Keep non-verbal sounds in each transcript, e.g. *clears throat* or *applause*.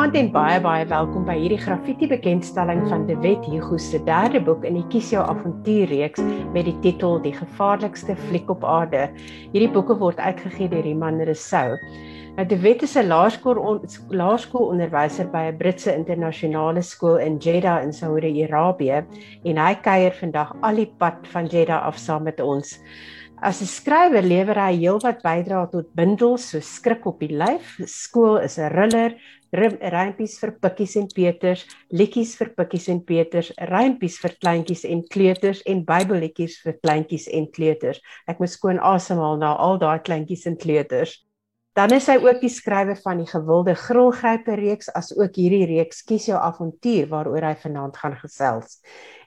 Goeienaand en baie baie welkom by hierdie graffiti bekendstelling van De Wet Hugo se derde boek in die Kies jou avontuurreeks met die titel Die gevaarlikste fliek op aarde. Hierdie boeke word uitgegee deur Iman Resou. Nou De Wet is 'n laerskool laerskoolonderwyser by 'n Britse internasionale skool in Jeddah in Saudi-Arabië en hy kuier vandag al die pad van Jeddah af saam met ons. As 'n skrywer lewer hy heelwat bydra tot bundels so skrik op die lyf. Skool is 'n riller, rympies vir pikkies en peters, liedjies vir pikkies en peters, rympies vir kleintjies en kleuters en Bybelletjies vir kleintjies en kleuters. Ek moet skoon asemhaal na al daai kleintjies en kleuters. Dan is hy ook die skrywer van die gewilde Grolgrype reeks as ook hierdie reeks Kies jou avontuur waaroor hy vanaand gaan gesels.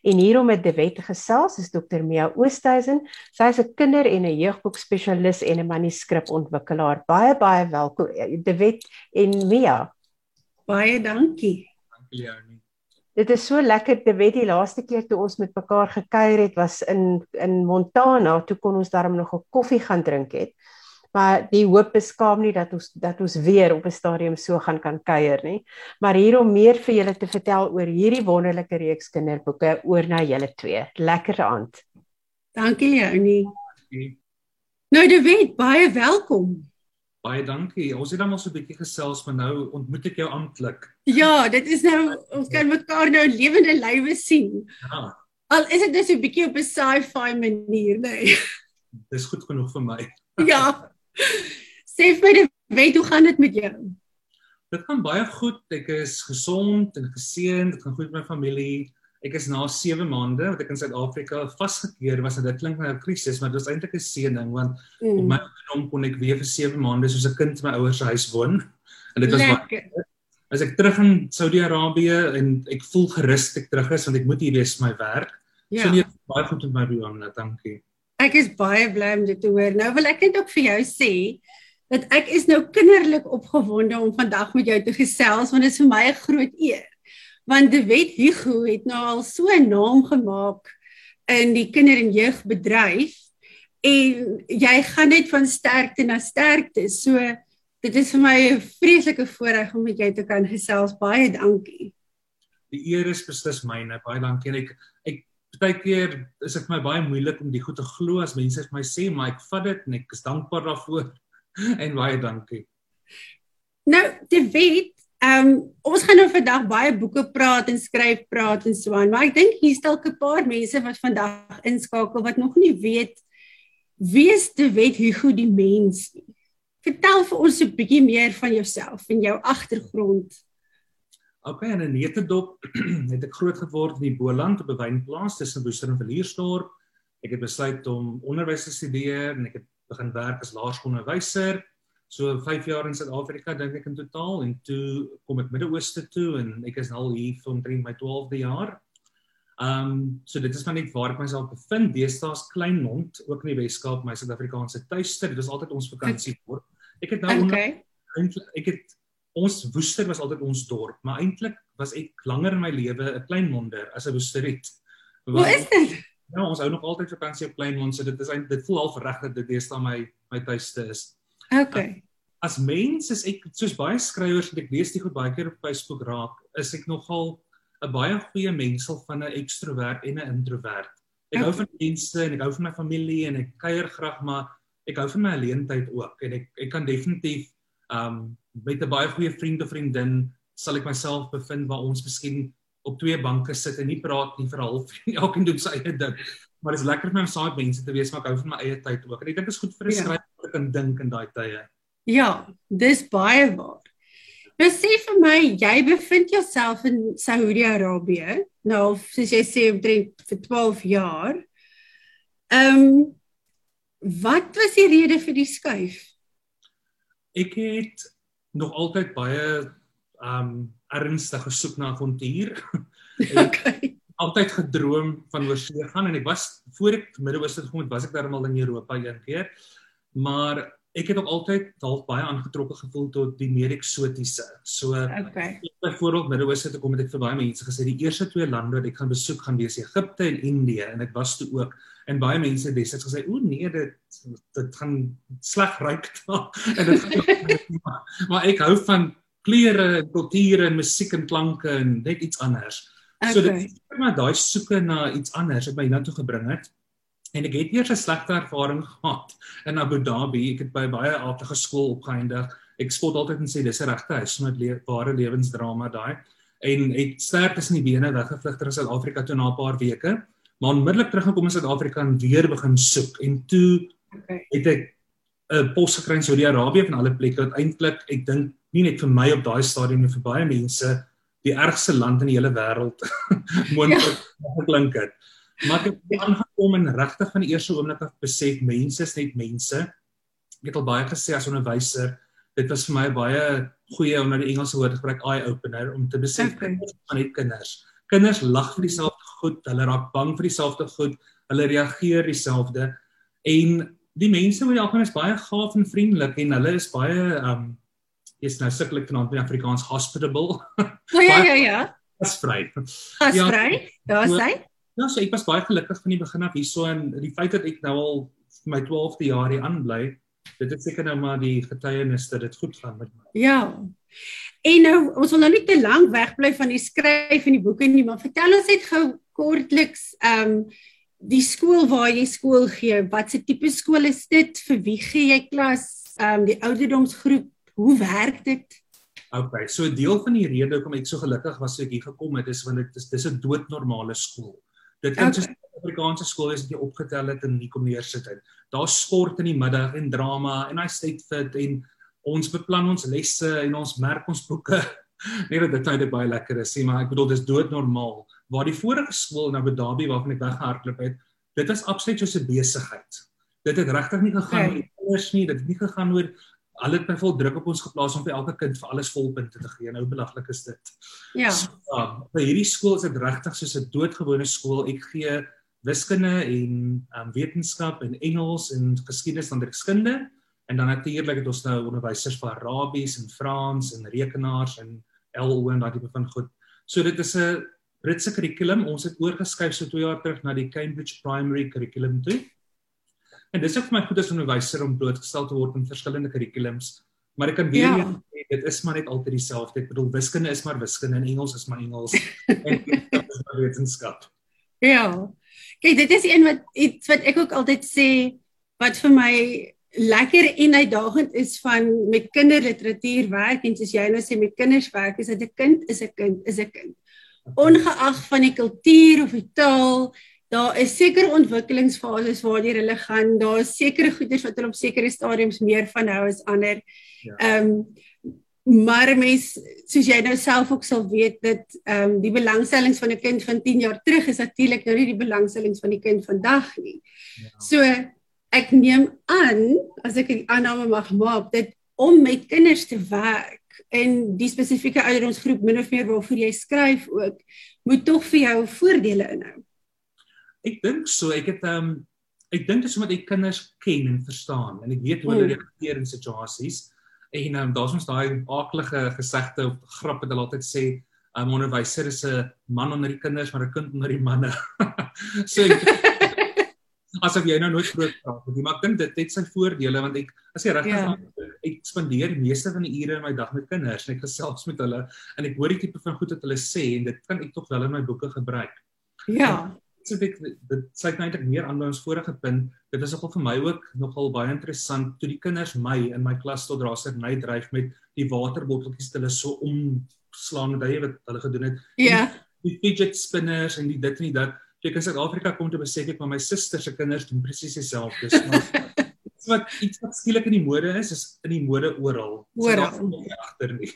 En hierom met De Wet gesels is Dr. Mia Oosthuizen. Sy is 'n kinder- en 'n jeugboek spesialis en 'n manuskripontwikkelaar. Baie baie welkom De Wet en Mia. Baie dankie. Dankie Leonie. Dit is so lekker De Wet die laaste keer toe ons met mekaar gekuier het was in in Montana, toe kon ons daarom nog 'n koffie gaan drink het maar die hoop beskaam nie dat ons dat ons weer op 'n stadium so gaan kan kuier nie. Maar hier om meer vir julle te vertel oor hierdie wonderlike reeks kinderboeke oor na julle twee. Lekker aand. Dankie Leonie. Nou die wet baie welkom. Baie dankie. Ons het dan al so 'n bietjie gesels, maar nou ontmoet ek jou amptelik. Ja, dit is nou ons kan mekaar nou lewende lywe sien. Ja. Al is dit net so 'n bietjie op 'n sci-fi manier, nee. Dis goed genoeg vir my. *laughs* Ja. Sê vir my, weet hoe gaan dit met jou? Dit gaan baie goed. Ek is gesond en geseënd. Dit gaan goed met my familie. Ek is na 7 maande wat ek in Suid-Afrika vasgekeer was en dit klink nou 'n krisis, maar dit was eintlik 'n seëning want mm. op my genoem kon ek weer vir 7 maande soos 'n kind in my ouers se huis woon. En dit was Lekker. baie As ek terug in Saudi-Arabië en ek voel gerus ek terug is want ek moet hier wees vir my werk. Ja. So nee, baie goed met my Rihanna, dankie. Ek is baie bly om dit te hoor. Nou wil ek net ook vir jou sê dat ek is nou kinderlik opgewonde om vandag met jou te gesels want dit is vir my 'n groot eer. Want De Wet Hugo het nou al so 'n naam gemaak in die kinder- en jeugbedryf en jy gaan net van sterkte na sterkte. So dit is vir my 'n vreeslike voorreg om met jou te kan gesels. Baie dankie. Die eer is beslis myne. Baie dankie. En ek ek partykeer is dit vir my baie moeilik om die goed te glo as mense vir my sê, maar ek vat dit en ek is dankbaar daarvoor. *laughs* en baie dankie. Nou, te weet, ehm um, ons gaan nou vandag baie boeke praat en skryf praat en so aan, maar ek dink hier's dalk 'n paar mense wat vandag inskakel wat nog nie weet wie is te weet Hugo die mens nie. Vertel vir ons 'n bietjie meer van jouself en jou agtergrond. Okay, in 'n netedop *clears throat* het ek groot geword in die Boland op 'n wynplaas tussen Woester en Villiersdorp. Ek het besluit om onderwys te studeer en ek het begin werk as laerskoolonderwyser. So 5 jaar in Suid-Afrika dink ek in totaal en toe kom ek Midde-Ooste toe en ek is nou al hier vir omtrent my 12de jaar. Ehm um, so dit is maar net waar ek myself bevind. Deesdae's Kleinmond, ook in die Weskaap, my Suid-Afrikaanse tuiste. Dit was altyd ons vakansiedorp. Ek het nou Okay. eintlik ek het ons Woester was altyd ons dorp, maar eintlik was ek langer in my lewe 'n Kleinmonder as 'n Woesteriet. Hoe is dit? Ja, ons hou nog altyd vakansie op Kleinmond, so dit is dit voel al reg dat dit deesdae my my tuiste is. Okay. As mens is ek soos baie skrywers wat ek lees die goed baie keer op Facebook raak, is ek nogal 'n baie goeie mengsel van 'n ekstrovert en 'n introvert. Ek hou van mense en ek hou van my familie en ek kuier graag, maar ek hou van my alleentyd ook en ek ek kan definitief um met 'n baie goeie vriend of vriendin sal ek myself bevind waar ons miskien op twee banke sit en nie praat nie vir 'n halfuur. *laughs* Elkeen doen sy eie ding. Maar dit is lekker om saam met mense te wees, maar ek hou van my eie tyd ook. En ek dink dit is goed vir 'n Ja. skrywer te kan dink in daai tye. Ja, dis baie waar. Nou sê vir my, jy bevind jouself in Saudi-Arabië, nou soos jy sê omtrent vir 12 jaar. Ehm um, wat was die rede vir die skuif? Ek het nog altyd baie um ernstig gesoek na avontuur. *laughs* Okay. altyd gedroom van oorsee gaan en ek was voor ek Midde-Ooste gekom het, was ek darmal in Europa een keer. Maar ek het ook altyd dalk baie aangetrokke gevoel tot die meer eksotiese. So Okay. byvoorbeeld Midde-Ooste toe kom het ek vir baie mense gesê die eerste twee lande wat ek gaan besoek gaan wees Egipte en Indië en ek was toe ook en baie mense het destyds gesê o nee dit dit gaan sleg ryk *laughs* daar en dit gaan *laughs* maar, maar ek hou van kleure, kulture en musiek en klanke en net iets anders. Okay. So dit het my daai soeke na iets anders het my hiernatoe gebring het. En ek het eers 'n slegte ervaring *laughs* gehad in Abu Dhabi. Ek het by baie aardige skool opgeëindig. Ek spot altyd en sê dis 'n regte huis met le ware lewensdrama daai. En ek sterk tussen die bene weggevlug ter Suid-Afrika toe na 'n paar weke, maar onmiddellik teruggekom in Suid-Afrika en weer begin soek. En toe okay. het ek 'n pos gekry in Saudi-Arabië van alle plekke wat eintlik ek dink nie net vir my op daai stadium nie vir baie mense die ergste land in die hele wêreld *laughs* moontlik ja. *laughs* geklink het. Maar ek het aangekom en regtig van die eerste oomblik af besef mense is net mense. Ek het al baie gesê as onderwyser, dit was vir my baie goeie om na die Engelse woord gebruik eye opener om te besef okay. van net kinders. Kinders lag vir dieselfde goed, hulle raak bang vir dieselfde goed, hulle reageer dieselfde en die mense wat algemeen is baie gaaf en vriendelik en hulle is baie um is nou sukkelik vanaand met Afrikaans hospitable. Oh, ja ja ja. Gasvry. Gasvry. Ja, Daar sê. Ja, so ek was baie gelukkig van die begin af hierso en die feit dat ek nou al my 12de jaar hier aanbly, dit is seker nou maar die getuienis dat dit goed gaan met my. Ja. En nou ons wil nou nie te lank wegbly van die skryf van die boeke nie, maar vertel ons net gou kortliks ehm um, die skool waar jy skool gee, wat se tipe skool is dit? Vir wie gee jy klas? Ehm um, die ouderdomsgroep, hoe werk dit? Okay, so 'n deel van die rede hoekom ek so gelukkig was ek hier gekom het is want dit is dis 'n doodnormale skool. Dit kan okay. soos Afrikaanse skool wees wat jy opgetel het en hier kom neersit het. Daar's sport in die middag en drama en hy state fit en ons beplan ons lesse en ons merk ons boeke. *laughs* nee, dit is net baie lekker is, maar ek bedoel dis doodnormaal. Waar die vorige skool in Abu Dhabi waarvan ek weggehardloop het, dit was absoluut soos 'n besigheid. Dit het regtig nie gegaan okay. oor kinders nie, dit het nie gegaan oor hulle het my vol druk op ons geplaas om vir elke kind vir alles volpunte te gee. Nou belaglik is dit. Ja. So, ja, by hierdie skool is dit regtig soos 'n doodgewone skool. Ek gee wiskunde en um, wetenskap en Engels en geskiedenis en wiskunde en dan natuurlik het ons nou onderwysers vir Arabies en Frans en rekenaars en LO en daai tipe van goed. So dit is 'n Britse kurrikulum. Ons het oorgeskuif so 2 jaar terug na die Cambridge Primary Curriculum toe. En dis ook vir my goed as onderwyser om blootgestel te word aan verskillende kurrikulums. Maar ek kan weer ja. sê dit is maar net altyd dieselfde. Ek bedoel wiskunde is maar wiskunde en Engels is maar Engels *laughs* en wetenskap is maar wetenskap. Ja. Kyk, dit is een wat iets wat ek ook altyd sê wat vir my lekker en uitdagend is van met kinderliteratuur werk en soos jy nou sê met kinders werk is dat 'n kind is 'n kind is 'n kind. Ongeag van die kultuur of die taal, daar is sekere ontwikkelingsfases waardeur hulle gaan. Daar is sekere goeders wat hulle op sekere stadiums meer van hou as ander. Ja. Ehm ja. um, maar mens soos jy nou self ook sal weet dat ehm um, die belangstellings van 'n kind van 10 jaar terug is natuurlik nou nie die belangstellings van die kind vandag nie. Ja. So ek neem aan as ek 'n aanname mag maak dat om met kinders te werk en die spesifieke ouderdomsgroep min of meer waarvoor jy skryf ook moet tog vir jou voordele inhou. Ek dink so, ek het ehm um, ek dink dit is omdat ek kinders ken en verstaan en ek weet hoe hulle hmm. reageer in situasies. En ehm um, daar's ons daai aaklige gesegde of grap wat hulle altyd sê, 'n um, onderwyser is 'n man onder die kinders, maar 'n kind onder die manne. *laughs* so *laughs* asof jy nou nooit groot praat nie, maar ek dink dit het sy voordele want ek as jy regtig ja. ek spandeer die meeste van die ure in my dag met kinders en ek gesels met hulle en ek hoor die tipe van goed wat hulle sê en dit kan ek tog wel in my boeke gebruik. Ja spesifiek dit sluit nou eintlik meer aan by ons vorige punt. Dit is nogal vir my ook nogal baie interessant toe die kinders my in my klas tot draser my dryf met die waterbotteltjies wat hulle so omslaan met hy wat hulle gedoen het. Ja. Die fidget spinners en die dit en die dat. Ek in Suid-Afrika kom te besef ek maar my suster se kinders doen presies dieselfde. Dis wat iets wat skielik in die mode is, is in die mode oral. Oral agter nie.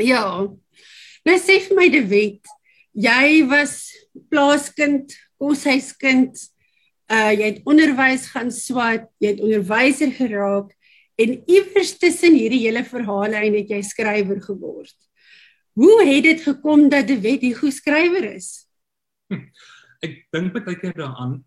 Ja. Nou sê vir my die wet, jy was plaaskind koshuiskind. Uh jy het onderwys gaan swat, jy het onderwyser geraak en iewers tussen hierdie hele verhale en het jy skrywer geword. Hoe het dit gekom dat De Wet die goeie skrywer is? Hm, ek dink baie keer daaraan.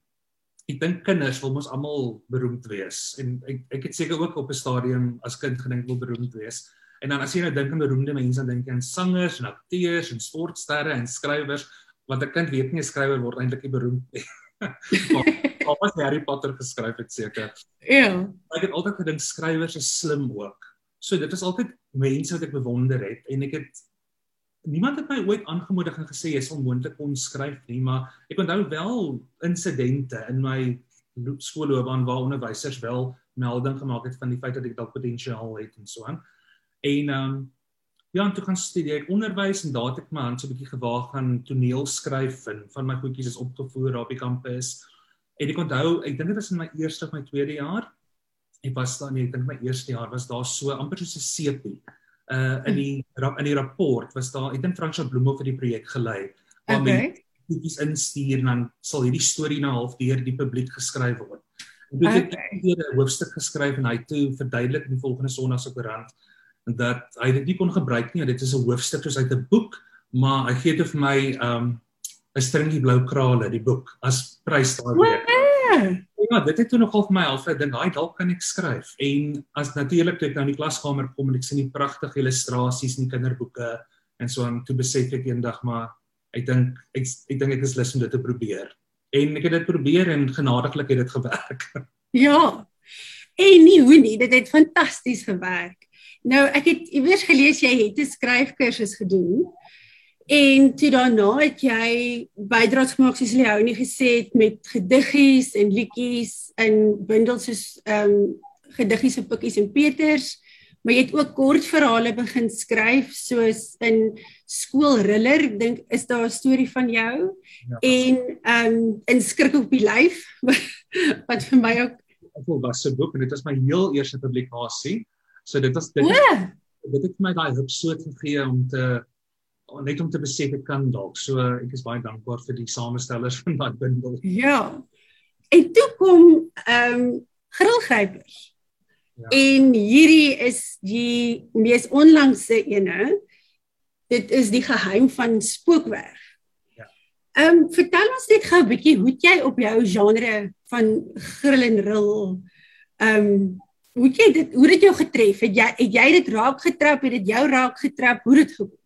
Ek dink kinders wil mos almal beroemd wees en ek ek het seker ook op 'n stadium as kind gedink wil beroemd wees. En dan as jy nou dink aan beroemde mense, dan dink jy aan sangers en akteurs en sportsterre en skrywers want 'n kind weet nie 'n skrywer word eintlik beroemd nie. *laughs* maar was Harry Potter geskryf het seker. Ja. Ek het altyd gedink skrywers is slim ook. So dit is altyd mense wat ek bewonder het en ek het niemand het my ooit aangemoedig en gesê jy sal moontlik kon skryf nie, maar ek onthou wel insidente in my skoolloopbaan waar onderwysers wel melding gemaak het van die feit dat ek dalk potensiaal het en so aan. En ehm um, ja, en toe gaan studeer ek onderwys en daar het ek my hand so 'n bietjie gewaag gaan toneel skryf en van my goedjies is opgevoer op die kampus. En ek onthou, ek dink dit was in my eerste of my tweede jaar. Ek was daar nie, ek dink my eerste jaar was daar so amper soos 'n sepie uh in die in die rapport was daar ek dink Fransjo Bloemhof het die projek gelei okay. iets instuur en dan sal hierdie storie na half deur die publiek geskryf word. Toe het ek weer 'n hoofstuk geskryf en hy toe verduidelik in die volgende Sondag se koerant dat hy dit nie kon gebruik nie, dit is 'n hoofstuk soos uit 'n boek, maar hy gee dit vir my um 'n stringie blou krale die boek as prys week ja, dit het toe nogal vir my half ek dink, "Haai, dalk kan ek skryf." En as natuurlik toe ek nou in die klaskamer kom en ek sien die pragtige illustrasies in die kinderboeke en so aan, toe besef ek eendag maar ek dink ek ek dink ek is lus om dit te probeer. En ek het dit probeer en genadiglik het dit gewerk. *laughs* Ja. En nie hoe nie, dit het fantasties gewerk. Nou ek het iewers gelees jy het 'n skryfkursus gedoen. En toe daarna het jy bydraes gemaak soos jy ou nie gesê het met gediggies en liedjies in bundels soos ehm um, gediggies vir Pikkies en Peters, maar jy het ook kortverhale begin skryf soos in Skoolriller, dink is daar 'n storie van jou ja. en ehm um, in Skrik op die lyf *laughs* wat vir my ook 'n volwasse boek en dit is my heel eerste publikasie. So dit was dit, dit het my daai hupsoort gegee om te net om te besef ek kan dalk. So ek is baie dankbaar vir die samestellers *laughs* van daai bundel. Ja. En toe kom ehm um, grillgrypers. Ja. En hierdie is die mees onlangse ene. Dit is die geheim van spookwerf. Ja. Ehm um, vertel ons net gou 'n bietjie hoe jy op jou genre van grill en rill ehm um, hoe jy dit hoe dit jou getref het jy het jy dit raak getrap het dit jou raak getrap hoe dit gebeur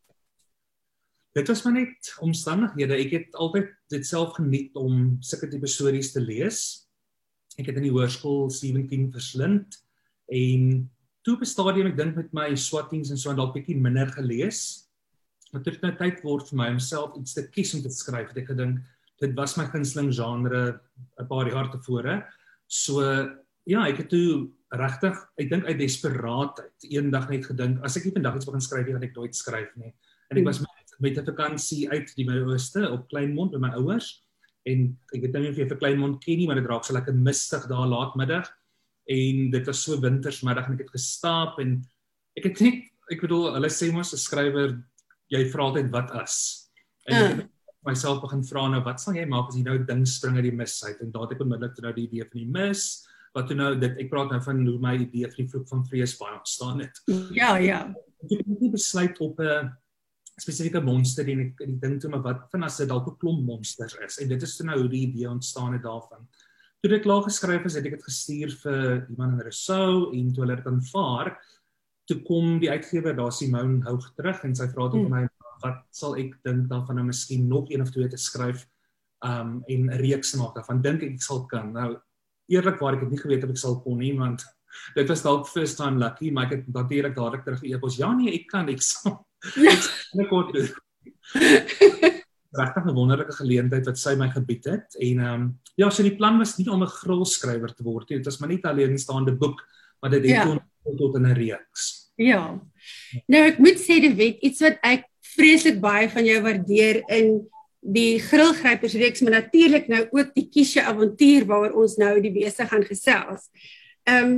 dit was maar net omstandighede. Ek het altyd dit self geniet om sulke tipe stories te lees. Ek het in die hoërskool 17 verslind en toe op 'n stadium ek dink met my swattings en so en dalk bietjie minder gelees. Maar dit het nou tyd word vir my om self iets te kies om te skryf. Ek gedink dit was my gunsteling genre 'n paar jaar tevore. So ja, ek het toe regtig, ek dink uit desperaatheid eendag net gedink as ek nie vandag iets begin skryf nie, gaan ek nooit skryf nie. En ek was met 'n vakansie uit die Midde-Ooste op Kleinmond by my ouers. En ek weet nou nie of jy vir Kleinmond ken nie maar dit raak so lekker mistig daar laatmiddag en dit was so wintersmiddag en ek het gestap en ek het net ek bedoel hulle sê mos 'n skrywer jy vra altyd wat as. En uh. ek het myself begin vra nou wat sal jy maak as jy nou ding spring uit die mis uit? En daar het ek onmiddellik toe nou die idee van die mis wat toe nou dit ek praat nou van hoe my idee vir die vloek van vrees baie ontstaan het ja ja ek het nie besluit op 'n spesifieke monster en ek ek dink toe maar wat van as dit dalk 'n klomp monsters is en dit is toe nou hoe die idee ontstaan het daarvan. Toe dit klaar geskryf is, het ek dit gestuur vir iemand in Rousseau en toe hulle dit aanvaar, toe kom die uitgewer daar Simone Houg terug en sy vra toe vir hmm. my wat sal ek dink daarvan om miskien nog een of twee te skryf um en 'n reeks maak daarvan dink ek sal kan. Nou eerlikwaar ek het nie geweet of ek sal kon nie want dit was dalk first time lucky maar ek het natuurlik dadelik terug e-pos ja nee ek kan ek sal *laughs* Net kort. *laughs* Regtig 'n wonderlike geleentheid wat sy my gebied het en ehm um, ja, so die plan was nie om 'n grolskrywer te word nie. Dit was maar net 'n alleenstaande boek, maar dit het ja. tot tot 'n reeks. Ja. Nou ek moet sê dit weet iets wat ek vreeslik baie van jou waardeer in die grillgrypers reeks, maar natuurlik nou ook die kiesje avontuur waaroor ons nou die besig gaan gesels. Ehm um,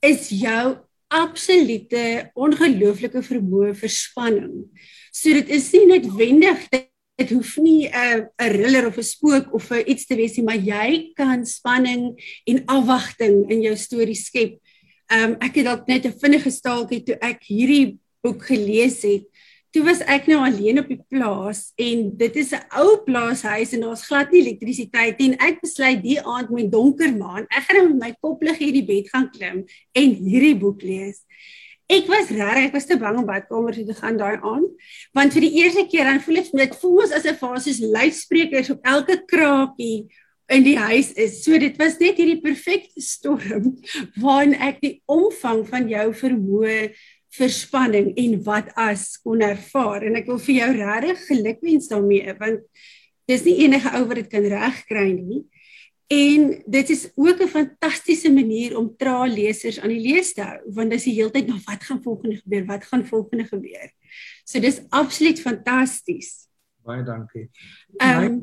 is jou absolute ongelooflike vermoë vir spanning. So dit is nie noodwendig dit hoef nie 'n uh, 'n thriller of 'n spook of 'n iets te wees nie, maar jy kan spanning en afwagting in jou storie skep. Um ek het dalk net 'n vinnige staaltjie toe ek hierdie boek gelees het toe was ek nou alleen op die plaas en dit is 'n ou plaashuis en daar's glad nie elektrisiteit nie ek besluit die aand met donker maan ek gaan met my koplig hierdie bed gaan klim en hierdie boek lees. Ek was regtig ek was te bang om badkamer toe te gaan daai aand want vir die eerste keer dan voel ek dit voel ons as 'n fase soos luidsprekers op elke kraakie in die huis is. So dit was net hierdie perfekte storm *laughs* waarin ek die omvang van jou vermoë verspanning en wat as kon ervaar en ek wil vir jou regtig gelukwens daarmee want dis nie enige ou wat dit kan regkry nie. En dit is ook 'n fantastiese manier om trae lesers aan die lees te hou want dis die hele tyd nou wat gaan volgende gebeur? Wat gaan volgende gebeur? So dis absoluut fantasties. Baie dankie. Ehm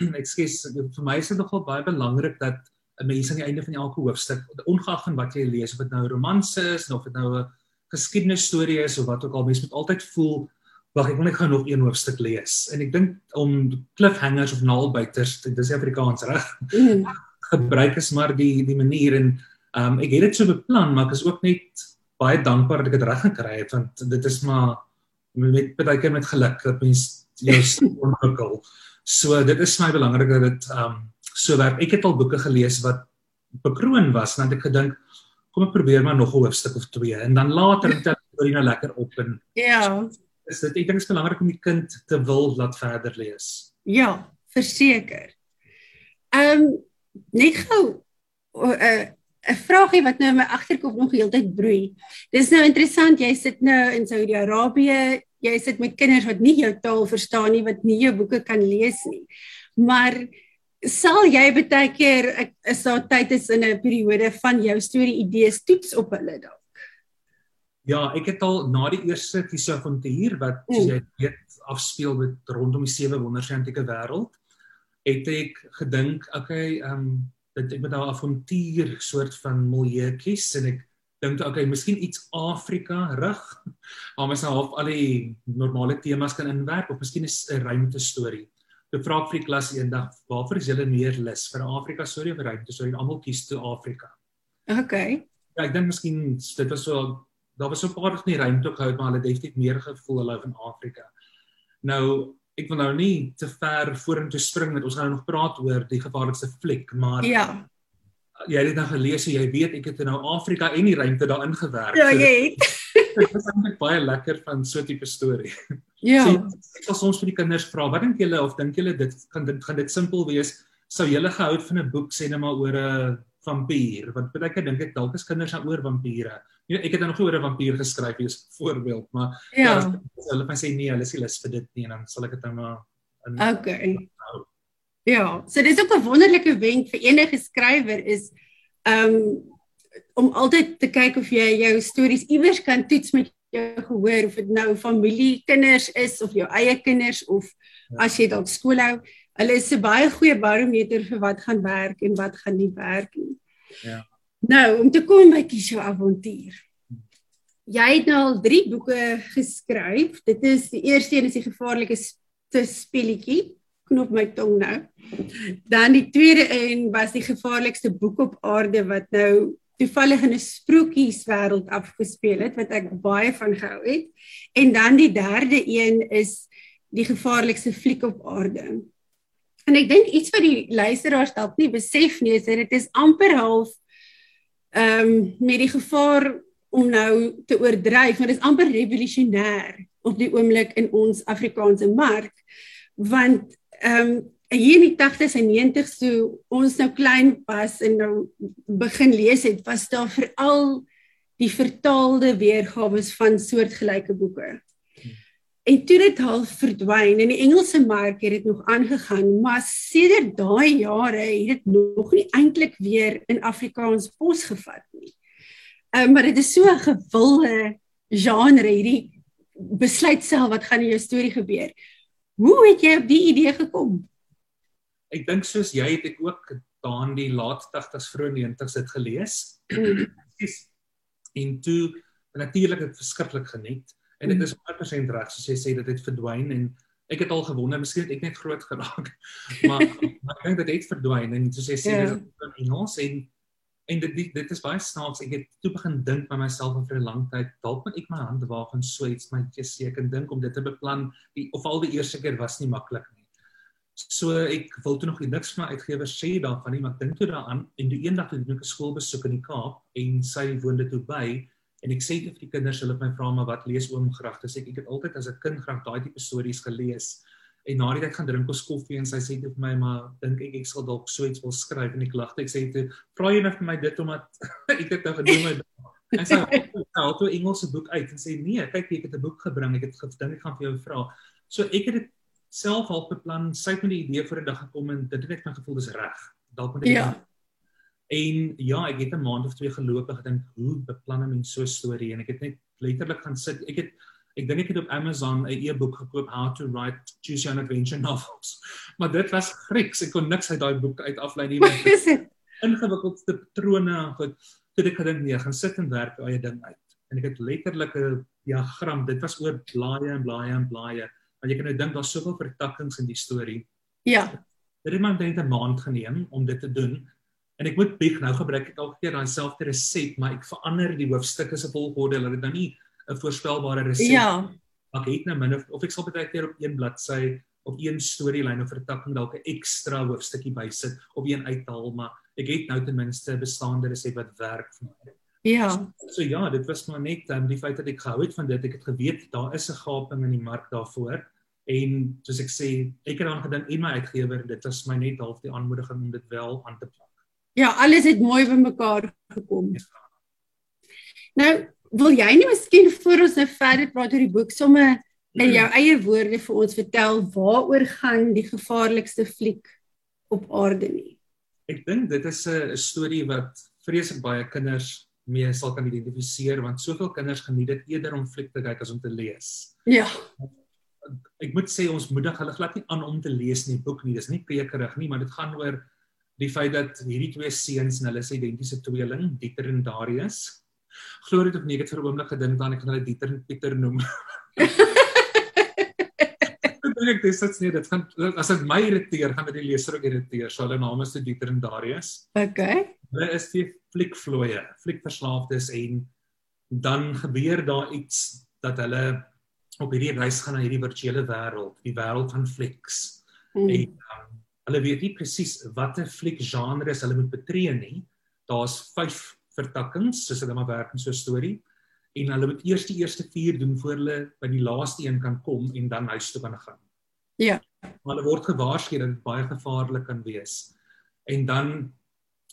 Um, *clears throat* ekskuus, vir my is dit nogal baie belangrik dat 'n mens aan die einde van elke hoofstuk, ongeag van wat jy lees, of dit nou 'n romanse is of dit nou 'n geskiedenisstorie is of wat ook al, mens moet altyd voel wag ek wil net gou nog een hoofstuk lees. En ek dink om cliffhangers of naalbuiters, dit is Afrikaans reg? mm, gebruik is maar die die manier en um, ek het dit so beplan, maar ek is ook net baie dankbaar dat ek dit reg gekry het want dit is maar met baie keer met geluk dat mens jou *laughs* ontwikkel. So dit is vir my belangrik dat dit um so werk. Ek het al boeke gelees wat bekroon was en het ek gedink kom ek probeer maar nog 'n hoofstuk of twee en dan later tel ek dit nou lekker op en ja. is dit ek dink is belangrik om die kind te wil laat verder lees. Ja, verseker. Ehm um, net gou 'n uh, 'n vraagie wat nou in my agterkop nog heeltyd broei. Dis nou interessant, jy sit nou in Saudi-Arabië, jy sit met kinders wat nie jou taal verstaan nie, wat nie jou boeke kan lees nie. Maar sal jy baie keer ek is daar tyd is in 'n periode van jou storie idees toets op hulle dalk? Ja, ek het al na die eerste Kisavontuur wat soos jy weet afspeel met rondom die sewe wonders van antieke wêreld, het ek gedink, okay, ehm um, dat ek met 'n avontuur soort van milieu kies en ek dink okay, miskien iets Afrika rig. *laughs* Maar mens nou half al die normale temas kan inwerk of miskien is 'n ruimte storie. Ek vra vir die klas eendag, waarvoor is julle meer lus vir Afrika of 'n ruimte storie? Almal kies toe Afrika. Okay. Ja, ek dink miskien dit was so daar was so 'n paar van die ruimte gehou, maar hulle het definitief meer gevoel hulle van Afrika. Nou ek wil nou nie te ver vorentoe spring met ons gaan nou nog praat oor die gevaarlikste fliek, maar Ja. jy het dit nou gelees, so jy weet ek het nou Afrika en die ruimte daarin gewerk. Ja, So jy het. *laughs* Dit is eintlik baie lekker van so 'n tipe storie. Ja. So, ek sal soms vir die kinders vra, wat dink julle of dink julle dit kan dit gaan dit simpel wees? Sou julle gehou het van 'n boek sê net maar oor 'n vampier? Want baie keer dink ek dalk is kinders aan oor vampire. Ja, ek het dan nog nie oor 'n vampier geskryf hier as voorbeeld, maar Ja. as hulle van sê nee, hulle is nie lus vir dit nie en dan sal ek dit nou maar in Okay. Ja, so dis ook 'n wonderlike wenk vir enige skrywer is um om altyd te kyk of jy jou stories iewers kan toets met jou gehoor of dit nou familie kinders is of jou eie kinders of Ja. as jy dalk skool hou. Hulle is 'n baie goeie barometer vir wat gaan werk en wat gaan nie werk nie. Ja. Nou, om te kom by kies jou avontuur. Jy het nou al 3 boeke geskryf. Dit is die eerste een is die gevaarlike sp- spelletjie knop my tong nou. Dan die tweede een was die gevaarlikste boek op aarde wat nou toevallig in 'n sprokieswêreld afgespeel het wat ek baie van gehou het. En dan die derde een is die gevaarlikste fliek op aarde. En ek dink iets wat die luisteraars dalk nie besef nie is dat dit is amper half ehm um, met die gevaar om nou te oordryf, want dit is amper revolusionêr op die oomblik in ons Afrikaanse mark want ehm um, hier in die 80s en 90s toe ons nou klein was en nou begin lees het, was daar veral die vertaalde weergawe van soortgelyke boeke. En toe dit half verdwyn en die Engelse mark het dit nog aangegaan, maar sedert daai jare het dit nog nie eintlik weer in Afrikaans pos gevat nie. Ehm um, maar dit is so 'n gewilde genre hierdie besluit self wat gaan in jou storie gebeur. Hoe het jy op die idee gekom? Ek dink soos jy het ek ook daan die laat 80s vroeë 90s dit gelees. *clears throat* Presies. en toe natuurlik het verskriklik geniet en dit is 100% reg soos jy sê dit het verdwyn en ek het al gewonder miskien het ek net groot geraak. *laughs* maar maar ek dink dit het verdwyn en soos jy sê Ja. dis in Engels en en dit dit, dit is baie snaaks. Ek het toe begin dink by myself vir 'n lang tyd, dalk moet ek my hande waag en so iets my seker dink om dit te beplan. Die of al die eerste keer was nie maklik nie. So ek wil toe nog niks van my uitgewer sê daarvan nie, maar ek dink toe daaraan en toe eendag toe doen ek 'n skoolbesoek in die Kaap en sy woon dit toe by en ek sê vir die kinders hulle het my vra maar wat lees oom graag? Dis ek ek het altyd as 'n kind graag daai tipe stories gelees. En na die tyd gaan drink ons koffie en sy sê toe vir my maar dink ek ek sal dalk so iets wil skryf en ek lag. Ek sê toe vra jy nou vir my dit omdat *laughs* ek dit nou gedoen het. En sy haal toe 'n Engelse boek uit en sê nee, kyk ek het 'n boek gebring, ek het gedink ek gaan vir jou vra. So ek het dit self al beplan, sy het met die idee vir 'n dag gekom en dit het net my gevoel dis reg. Dalk moet ek Ja. En ja, ek het 'n maand of twee geloop en gedink hoe beplan 'n mens so 'n storie en ek het net letterlik gaan sit. Ek het ek dink ek het op Amazon 'n e-boek gekoop How to Write Choose Your Own Adventure Novels. *laughs* Maar dit was Grieks. Ek kon niks uit daai boek uit aflei nie. *laughs* ingewikkeldste patrone en goed. Toe ek gedink nee, gaan sit en werk daai ding uit. En ek het letterlik 'n diagram. Dit was oor blaaie en blaaie en blaaie. Want jy kan nou dink daar's soveel vertakkings in die storie. Ja. Dit het my net 'n maand geneem om dit te doen. En ek moet bieg nou gebruik ek elke keer daai selfde resep, maar ek verander die hoofstukke se volgorde dat dit nou nie 'n voorspelbare resep Ja. ek het nou min of, of ek sal baie keer op een bladsy op een storielyn of vertakking dalk 'n ekstra hoofstukkie bysit of een uithaal, maar ek het nou ten minste 'n bestaande resep wat werk vir my. Ja. So ja, dit was maar net um, die feit dat ek gehou het van dit. Ek het geweet daar is 'n gaping in die mark daarvoor. En soos ek sê, ek het daaraan gedink en my uitgewer, dit was my net half die aanmoediging om dit wel aan te pak. Ja, alles het mooi bymekaar gekom. Nou, wil jy nie miskien voor ons nou verder praat oor die boek sommer in jou eie woorde vir ons vertel waaroor gaan die gevaarlikste fliek op aarde nie? Ek dink dit is 'n storie wat vreeslik baie kinders mee sal kan identifiseer want soveel kinders geniet dit eerder om fliek te kyk as om te lees. Ja. Ek moet sê ons moedig hulle glad nie aan om te lees nie boek nie. Dis nie prekerig nie, maar dit gaan oor die feit dat hierdie twee seuns en hulle is identiese tweeling, Dieter en Darius. Glo dit of nie, ek het vir 'n oomblik gedink dan ek gaan hulle Dieter en Pieter noem. *laughs* ek dink ek dis dit nie, dit gaan as dit my irriteer, gaan dit die leser ook irriteer. So hulle name is Dieter en Darius. Okay. Hulle is die fliekvloeie, fliekverslaafdes en dan gebeur daar iets dat hulle op hierdie reis gaan na hierdie virtuele wêreld, die wêreld van flieks. Mm. En um, hulle weet nie presies watter fliekgenres hulle moet betree nie. Daar's 5 vertakkings, soos hulle maar werk in so 'n storie. En hulle moet eers die eerste 4 doen voor hulle by die laaste een kan kom en dan huis toe kan gaan. Ja. Maar hulle word gewaarsku dat dit baie gevaarlik kan wees. En dan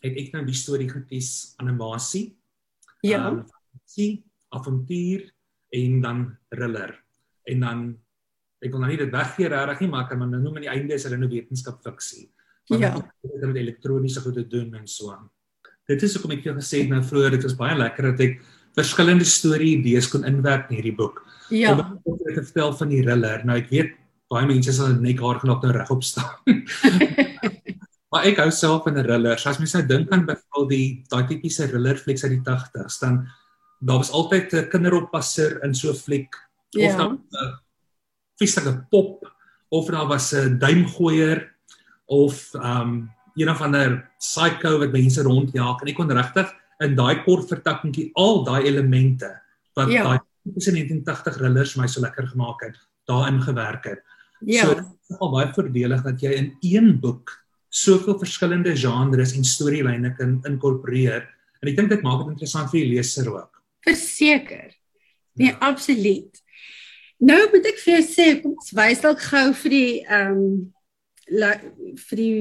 het ek nou die storie gekies animasie. Ja. Um, fantasie, avontuur en dan thriller. En dan ek wil nou nie dit weggee regtig nie, maar ek kan maar nou noem aan die einde is hulle nou wetenskap fiksie. Want Ja. dit het met elektroniese goed te doen en so aan. Dit is hoekom ek jou gesê het nou vroeër dit was baie lekker dat ek verskillende storie idees kon inwerk in hierdie boek. Ja. Om ook te vertel van die thriller. Nou ek weet baie mense sal net haar gelap nou regop staan. *laughs* maar ek hou self van. So as mens nou dink aan byvoorbeeld die daai tipiese thriller flieks uit die 80s, dan daar was altyd 'n kinderoppasser in so 'n fliek of Ja. dan 'n viesige pop of daar was 'n duimgooier of um een of ander psycho wat mense rondjaag en ek kon regtig in daai kort vertakkingkie al daai elemente wat Ja. daai tipiese 1980 thrillers vir my so lekker gemaak het, daarin gewerk het. Ja. So dit is al baie voordelig dat jy in een boek soveel verskillende genres en storielyne kan inkorporeer. En ek dink dit maak dit interessant vir die leser ook. Verseker. Nee, absoluut. Nou moet ek vir jou sê, kom ons wys dalk gou vir die ehm um, vir die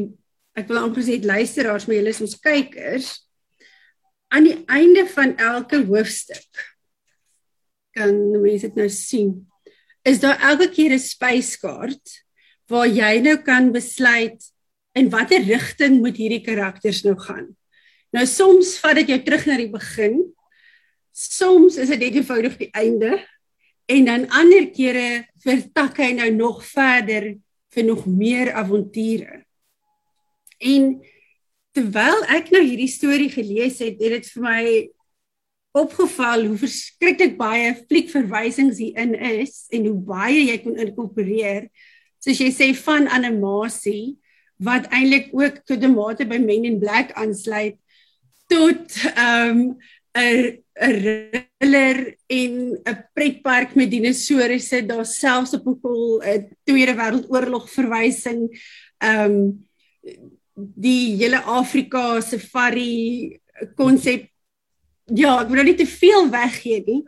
ek wil amper sê luisteraars, maar julle is ons kykers aan die einde van elke hoofstuk kan mense dit nou sien. Is daar elke keer 'n spyskaart waar jy nou kan besluit in watter rigting moet hierdie karakters nou gaan. Nou soms vat dit jou terug na die begin soms is dit net eenvoudig die einde en dan ander kere vertak hy nou nog verder vir nog meer avonture. En terwyl ek nou hierdie storie gelees het, het dit vir my opgeval hoe verskriklik baie fliekverwysings hierin is en hoe baie jy kon inkorporeer. Soos jy sê van animasie wat eintlik ook tot 'n mate by Men in Black aansluit tot ehm um, 'n 'n thriller en 'n pretpark met dinosourusse, daar selfs op 'n kol 'n Tweede Wêreldoorlog verwysing. Ehm um, die hele Afrika safari konsep Ja, ek wil nou nie te veel weggee nie,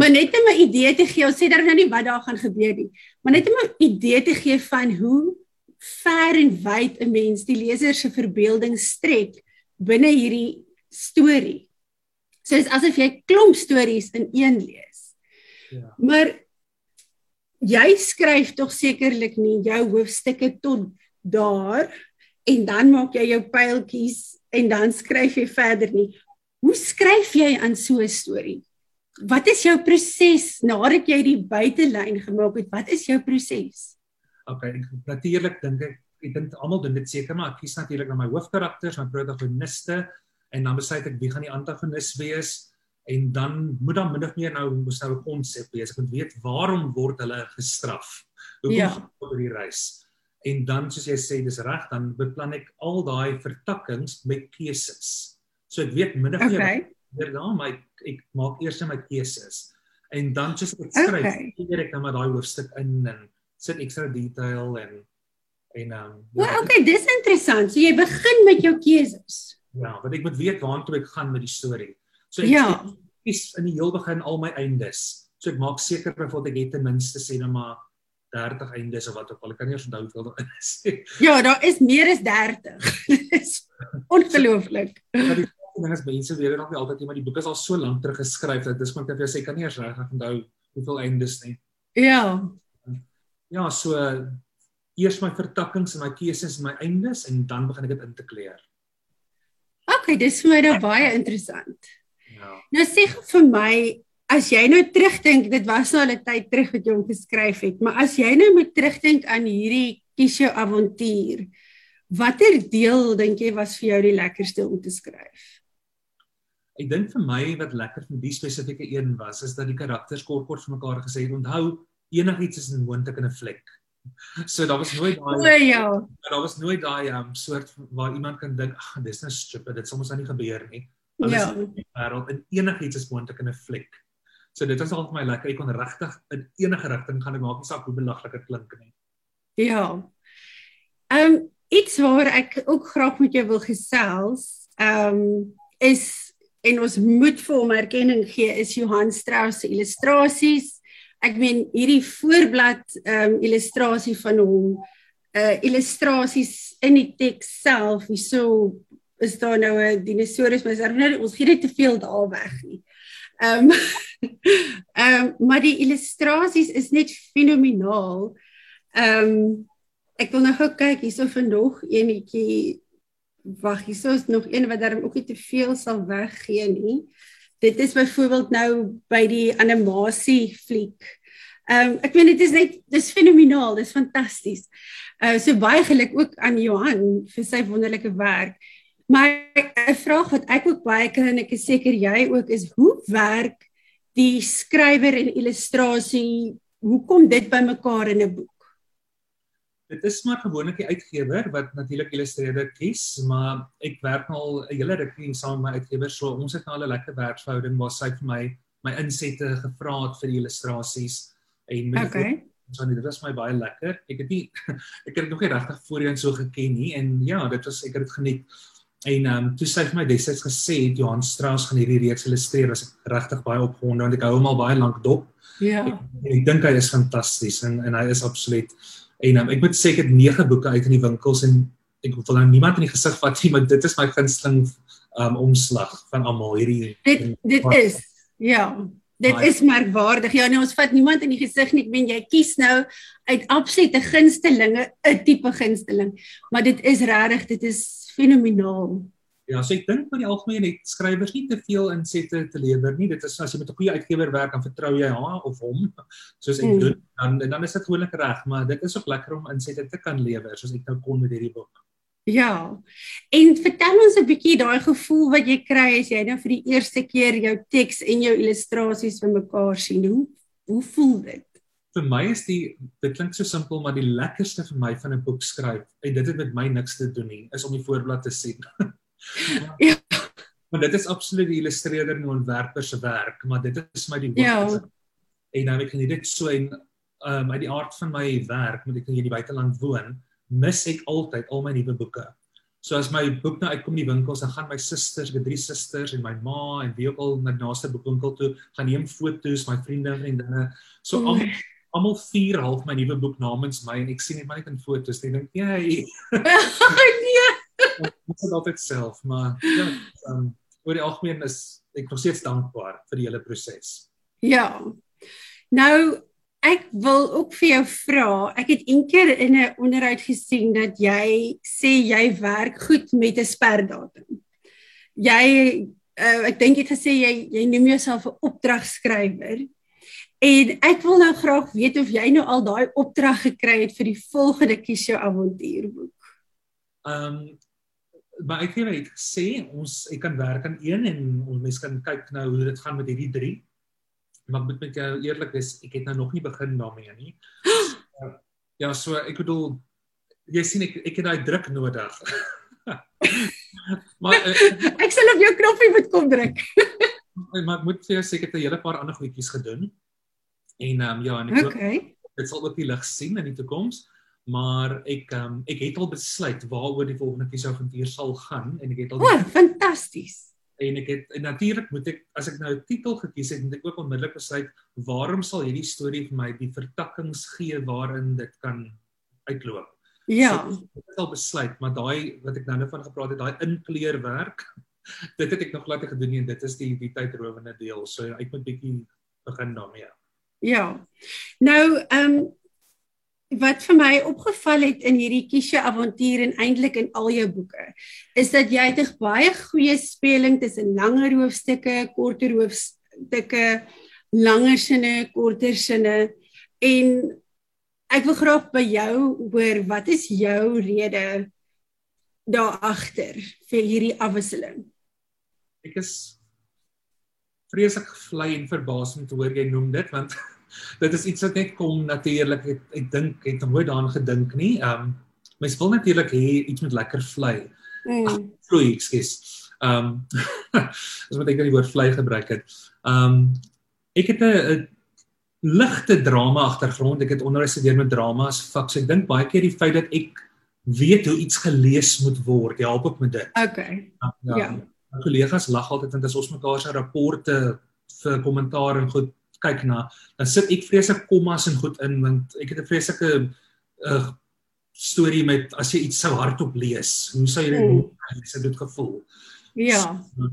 maar net om 'n idee te gee, ons sê daar nou nie wat daar gaan gebeur nie, maar net om 'n idee te gee van hoe ver en wyd 'n mens die leser se verbeelding strek binne hierdie storie. So dit is asof jy klomp stories in een lees. Ja. Maar jy skryf tog sekerlik nie jou hoofstukke tot daar en dan maak jy jou pyltjies en dan skryf jy verder nie. Hoe skryf jy aan so 'n storie? Wat is jou proses nadat jy die buitelyn gemaak het? Wat is jou proses? Okay, natuurlik dink ek ek dink almal doen dit seker maar ek kies natuurlik na my hoofkarakters, my protagoniste en dan besluit ek wie gaan die antagonis wees en dan moet dan min of meer nou moet nou 'n konsep wees. Ek moet weet waarom word hulle gestraf? Hoekom Ja. oor die reis? En dan soos jy sê dis reg, dan beplan ek al daai vertakkings met keuses. So ek weet min of meer Okay. weer daar maar ek, maak eers my keuses. En dan soos ek skryf, Okay. okay. ek dan maar daai hoofstuk in en sit ekstra detail en en um, Well, okay, dis interessant. So jy begin met jou keuses. Ja, want ek moet weet waartoe ek gaan met die storie. So ek Ja. kies in die heel begin al my eindes. So ek maak seker byvoorbeeld ek het ten minste sê nou maar 30 eindes of wat ook al. Ek kan nie onthou hoeveel daar is nie. *laughs* Ja, daar is meer as 30. *laughs* Dis ongelooflik. Maar die ding is mense weet nog nie altyd nie, maar die boek is al so lank terug geskryf dat dis maar ek vir jou sê kan nie eers regtig onthou hoeveel eindes nie. Ja. Ja, so eers my vertakkings en my keuses en my eindes en dan begin ek dit in te kleur. Okay, dis vir my nou baie interessant. Ja. Nou sê vir my, as jy nou terugdink, dit was nou al 'n tyd terug wat jy hom geskryf het, maar as jy nou moet terugdink aan hierdie kies jou avontuur, watter deel dink jy was vir jou die lekkerste om te skryf? Ek dink vir my wat lekker van die spesifieke een was is dat die karakters kort kort vir mekaar gesê het onthou enigiets is moontlik in 'n vlek. *laughs* So daar was nooit O daai ja. daar was nooit daai um, soort waar iemand kan dink ag dis nou stupid dit sal mos nou nie gebeur nie. Alles Ja. in die wêreld en enigiets is moontlik in 'n vlek. So dit was al vir my lekker. Ek kon regtig in enige rigting gaan. Ek maak nie saak hoe belaglik dit klink nie. Ja. Ehm um, iets waaroor ek ook graag met jou wil gesels, ehm um, is en ons moet vir hom erkenning gee is Johan Strauss se illustrasies. Ek meen hierdie voorblad ehm um, illustrasie van hom, uh illustrasies in die teks self, hierso is daar nou 'n dinosaurus, maar nou ons gee dit te veel daar weg nie. Ehm um, *laughs* ehm um, maar die illustrasies is net fenomenaal. Ehm um, ek wil nou gou kyk hierso vir nog enetjie. Wag, hierso is nog een wat daarom ook nie te veel sal weggee nie. Dit is byvoorbeeld nou by die animasie fliek. Ehm um, ek meen dit is net dis fenomenaal, dis fantasties. Uh so baie geluk ook aan Johan vir sy wonderlike werk. Maar 'n vraag wat ek ook baie kry en ek is seker jy ook is hoe werk die skrywer en illustrasie? Hoe kom dit bymekaar in 'n boek? Dit is maar gewoonlik die uitgewer wat natuurlik illustreerder kies, maar ek werk al 'n hele ruk hier saam met my uitgewer, so ons het nou al 'n lekker werksverhouding waar sy vir my my insette gevra het vir die illustrasies en met Okay. so nee, dit was my baie lekker. Ek het nie *laughs* ek het nog nie regtig voorheen so geken nie en ja, dit was ek het dit geniet. En ehm um, toe sy vir my destyds gesê het Johan Strauss gaan hierdie reeks illustreer, was ek regtig baie opgewonde want ek hou hom al baie lank dop. Ja. Ek, ek dink hy is fantasties en en hy is absoluut en um, ek moet sê ek het 9 boeke uit in die winkels en ek wil nou niemand in die gesig vat nie, maar dit is my gunsteling um omslag van almal hierdie Dit dit is ja. Dit Maar- is merkwaardig. Ja, nee, ons vat niemand in die gesig nie. Ek meen jy kies nou uit absolute gunstelinge 'n tipe gunsteling, maar dit is regtig, dit is fenomenaal. Ja, so ek dink van die algemeen het skrywers nie te veel insette te lewer nie. Dit is as jy met 'n goeie uitgewer werk, dan vertrou jy haar of hom, soos ek Mm. doen, dan dan is dit gewoonlik reg, maar dit is ook lekker om insette te kan lewer, soos ek nou kon met hierdie boek. Ja. En vertel ons 'n bietjie daai gevoel wat jy kry as jy nou vir die eerste keer jou teks en jou illustrasies vir mekaar sien. Hoe hoe voel dit? Vir my is die dit klink so simpel, maar die lekkerste vir my van 'n boek skryf, en dit het met my niks te doen nie, is om die voorblad te sien. *laughs* Ja. Maar dit is absoluut die illustreerder en ontwerper se werk, maar dit is my die Ja. En nou ek geniet dit so en um uit die aard van my werk, moet ek in hierdie buiteland woon, mis ek altyd al my nuwe boeke. So as my boek nou uitkom in die winkels, dan gaan my susters, ek het drie susters en my ma en wie ook al na die naaste boekwinkel toe, gaan neem foto's, my vriende en vriendinne. So Mm. almal almal vier half my nuwe boek namens my en ek sien net maar net in foto's en dink, "Jy, *laughs* nee. Ons het altyd self, maar ja, um, oor die algemeen is ek nog steeds dankbaar vir die hele proses. Ja. Nou ek wil ook vir jou vra. Ek het eendag in 'n onderhoud gesien dat jy sê jy werk goed met 'n sperdatum. Jy uh, ek dink jy het gesê jy jy noem jouself 'n opdragskrywer. En ek wil nou graag weet of jy nou al daai opdrag gekry het vir die volgende kies jou avontuurboek. Ehm um, maar ek het gesê ons ek kan werk aan een en ons mens kan kyk nou hoe dit gaan met hierdie drie. Maar ek moet met jou eerlik wees, ek het nou nog nie begin daarmee nie. *gasps* ja, so ek bedoel jy sien ek ek het daai druk nodig. *laughs* maar uh, *laughs* ek sal op jou knoppie moet kom druk. *laughs* maar ek moet vir jou sê ek het 'n hele paar ander goedjies gedoen. En ehm um, ja, en ek okay. hoop dit sal ook die lig sien in die toekoms. Maar ek um, ek het al besluit waaroor die volgende kiesavontuur sal gaan en ek het al O, oh, fantasties. En ek het en natuurlik moet ek as ek nou 'n titel gekies het, moet ek ook onmiddellik besluit waarom sal hierdie storie vir my die vertakkings gee waarin dit kan uitloop. Ja. So, ek het al besluit, maar daai wat ek nou net van gepraat het, daai inkleurwerk, *laughs* dit het ek nog glad gedoen nie en dit is die die tydrowende deel. So ek moet bietjie begin daarmee. Ja. Nou, ehm um, wat vir my opgeval het in hierdie kiesje avontuur en eintlik in al jou boeke, is dat jy het 'n baie goeie speling tussen langer hoofstukke, korter hoofstukke, langer sinne, korter sinne en ek wil graag by jou hoor wat is jou rede daar agter vir hierdie afwisseling? Ek is vreeslik gevlei en verbaas om te hoor jy noem dit want dit is iets wat net kom natuurlik ek, ek dink het nooit daaraan gedink nie. Ehm um, mens wil natuurlik hê iets met lekker vlei. Mm. Vloei, ekskuus. Ehm *laughs* as wat ek net die woord vlei gebruik het. Ehm um, ek het 'n ligte drama agtergrond. Ek het onderwys gedoen met drama as vak. So ek dink baie keer die feit dat ek weet hoe iets gelees moet word, help ook met dit. Okay. Ja. ja. ja. Kollegas lag altyd want as ons mekaar se rapporte vir kommentaar en goed kyk na, dan sit ek vreeslik kommas en goed in want ek het 'n vreeslike uh storie met as jy iets sou hardop lees. Hoe sou jy dit hmm. sou dit gevoel? Ja. So,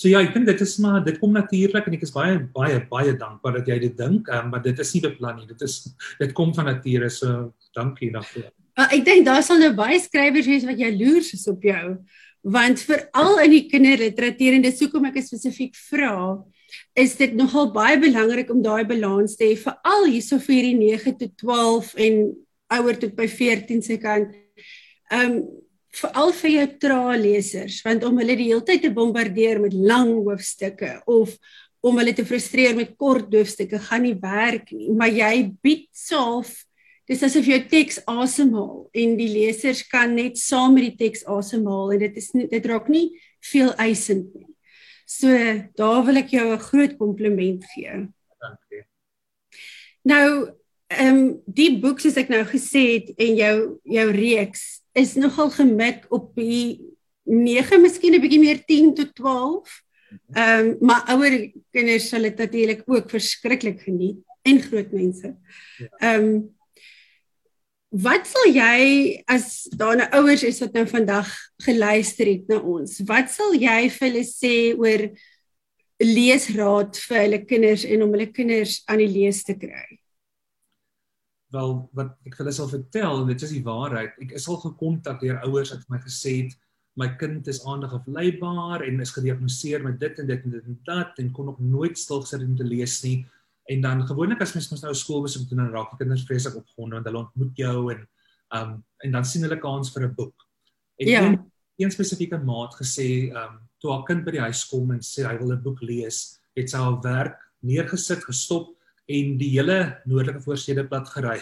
So ja, ek dink dit is maar dit kom natuurlik en ek is baie baie baie dankbaar dat jy dit dink, um, maar dit is nie beplan nie. Dit is dit kom van nature. So dankie daarvoor. Uh, ek dink daar sal nou baie skrywers wees wat jaloers is op jou. Want veral in die kinderliteratuur en dit soekom ek spesifiek vra, is dit nogal baie belangrik om daai balans te hê veral hierso vir hierdie 9 tot 12 en ouer tot by 14 se kant. Ehm um, veral vir jou traallesers want om hulle die hele tyd te bombardeer met lang hoofstukke of om hulle te frustreer met kort hoofstukke gaan nie werk nie maar jy bied self dis asof jou teks asemhaal en die lesers kan net saam met die teks asemhaal en dit is nie, dit raak nie veel eisend nie so daar wil ek jou 'n groot kompliment gee dankie nou ehm um, die boek soos ek nou gesê het en jou jou reeks is nogal gemik op die 9, miskien 'n bietjie meer 10 tot 12. Ehm um, maar ouer kinders sal dit natuurlik ook verskriklik geniet en groot mense. Ja. Ehm um, wat sal jy as daar nou ouers is wat nou vandag geluister het na ons, wat sal jy vir hulle sê oor leesraad vir hulle kinders en om hulle kinders aan die lees te kry? wel wat ek hulle sal vertel en dit is die waarheid. Ek is al gekontak deur ouers wat vir my gesê het my kind is aandag afleibaar en is gediagnoseer met dit en dit en dit en dat en kon nog nooit stil gesit om te lees nie. En dan gewoonlik as mens mos nou skoolbesoek doen en raak die kinders vreeslik opgewonde want hulle ontmoet jou en um en dan sien hulle kans vir 'n boek. En ja. een, een spesifieke maat gesê um toe haar kind by die huis kom en sê hy wil 'n boek lees, het sy haar werk neergesit, gestop en die hele noordelike voorstede plat gery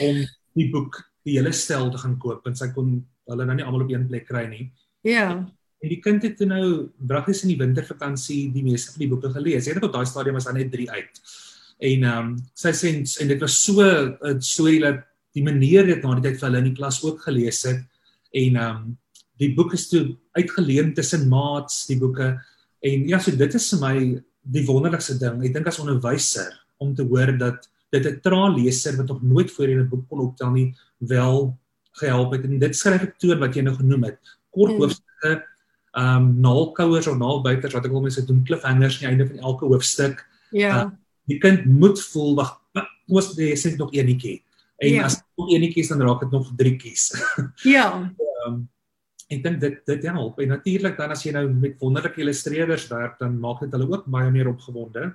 om die boek die hele stel te gaan koop want sy kon hulle nou nie almal op een plek kry nie. Ja. En die kind het nou braggies in die wintervakansie die meeste van die boeke gelees. Hy het op daai stadium was daar net 3 uit. En ehm um, sy sê en dit was so 'n storie dat die meneer dit na die tyd vir hulle in die klas ook gelees het en ehm um, die boek is toe uitgeleen tussen maats die boeke en ja so dit is vir my die wonderlikste ding. Ek dink as onderwyser om te hoor dat dit 'n traalleser wat nog nooit voorheen 'n boek kon optel nie wel gehelp het en dit skryf ek toe wat jy nou genoem het kort mm. hoofstukke ehm um, naalkouers of naalbuiters wat ek wil mense doen cliffhangers aan die einde van elke hoofstuk. Ja. Uh, die kind moet voel wag, was dit is nog enetjie. En ja. as nog enetjies dan raak dit nog drietjies. *laughs* ja. Um, ek dink dit dit help. En natuurlik dan as jy nou met wonderlike illustreerders werk, dan maak dit hulle ook baie meer opgewonde.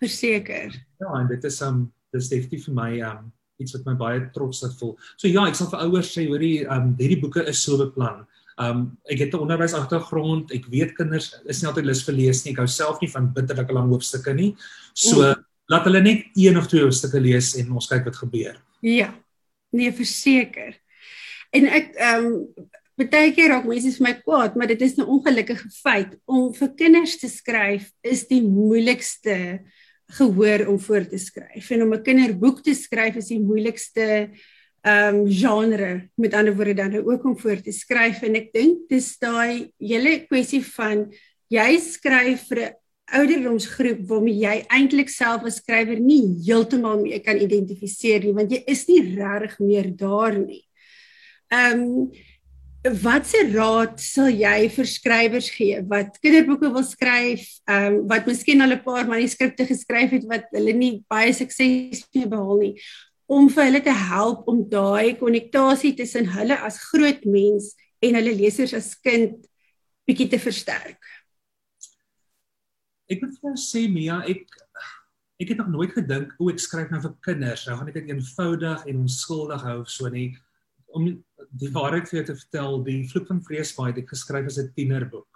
Verseker. Ja, en dit is um dis definitief vir my um iets wat my baie trots laat voel. So ja, ek sal vir ouers sê hoorie um hierdie boeke is so beplan. Um ek het 'n onderwys agtergrond. Ek weet kinders is nie altyd lus vir lees nie. Ek hou self nie van bitterlike lang hoofstukke nie. So mm. laat hulle net een of twee hoofstukke lees en ons kyk wat gebeur. Ja. Nee, verseker. En ek um baie keer raak mense vir my kwaad, maar dit is 'n ongelukkige feit om vir kinders te skryf is die moeilikste gehoor om voor te skryf. En om 'n kinderboek te skryf is die moeilikste ehm um, genre met ander woorde dan nou ook om voor te skryf en ek dink dis daai hele kwessie van jy skryf vir 'n ouderdomsgroep waarmee jy eintlik self as skrywer nie heeltemal mee kan identifiseer nie want jy is nie regtig meer daar nie. Ehm um, Watse raad sal jy vir skrywers gee wat kinderboeke wil skryf, ehm um, wat miskien al 'n paar manuskripte geskryf het wat hulle nie baie sukses mee behaal nie om vir hulle te help om daai konnektasie tussen hulle as groot mens en hulle lesers as kind bietjie te versterk. Ek moet vir jou sê Mia, ek ek het nog nooit gedink o, ek skryf nou vir kinders. Nou gaan ek dit eenvoudig en onskuldig hou so nie om die waarheid vir jou te vertel, die vloek van vreesbaai het ek geskryf as 'n tienerboek.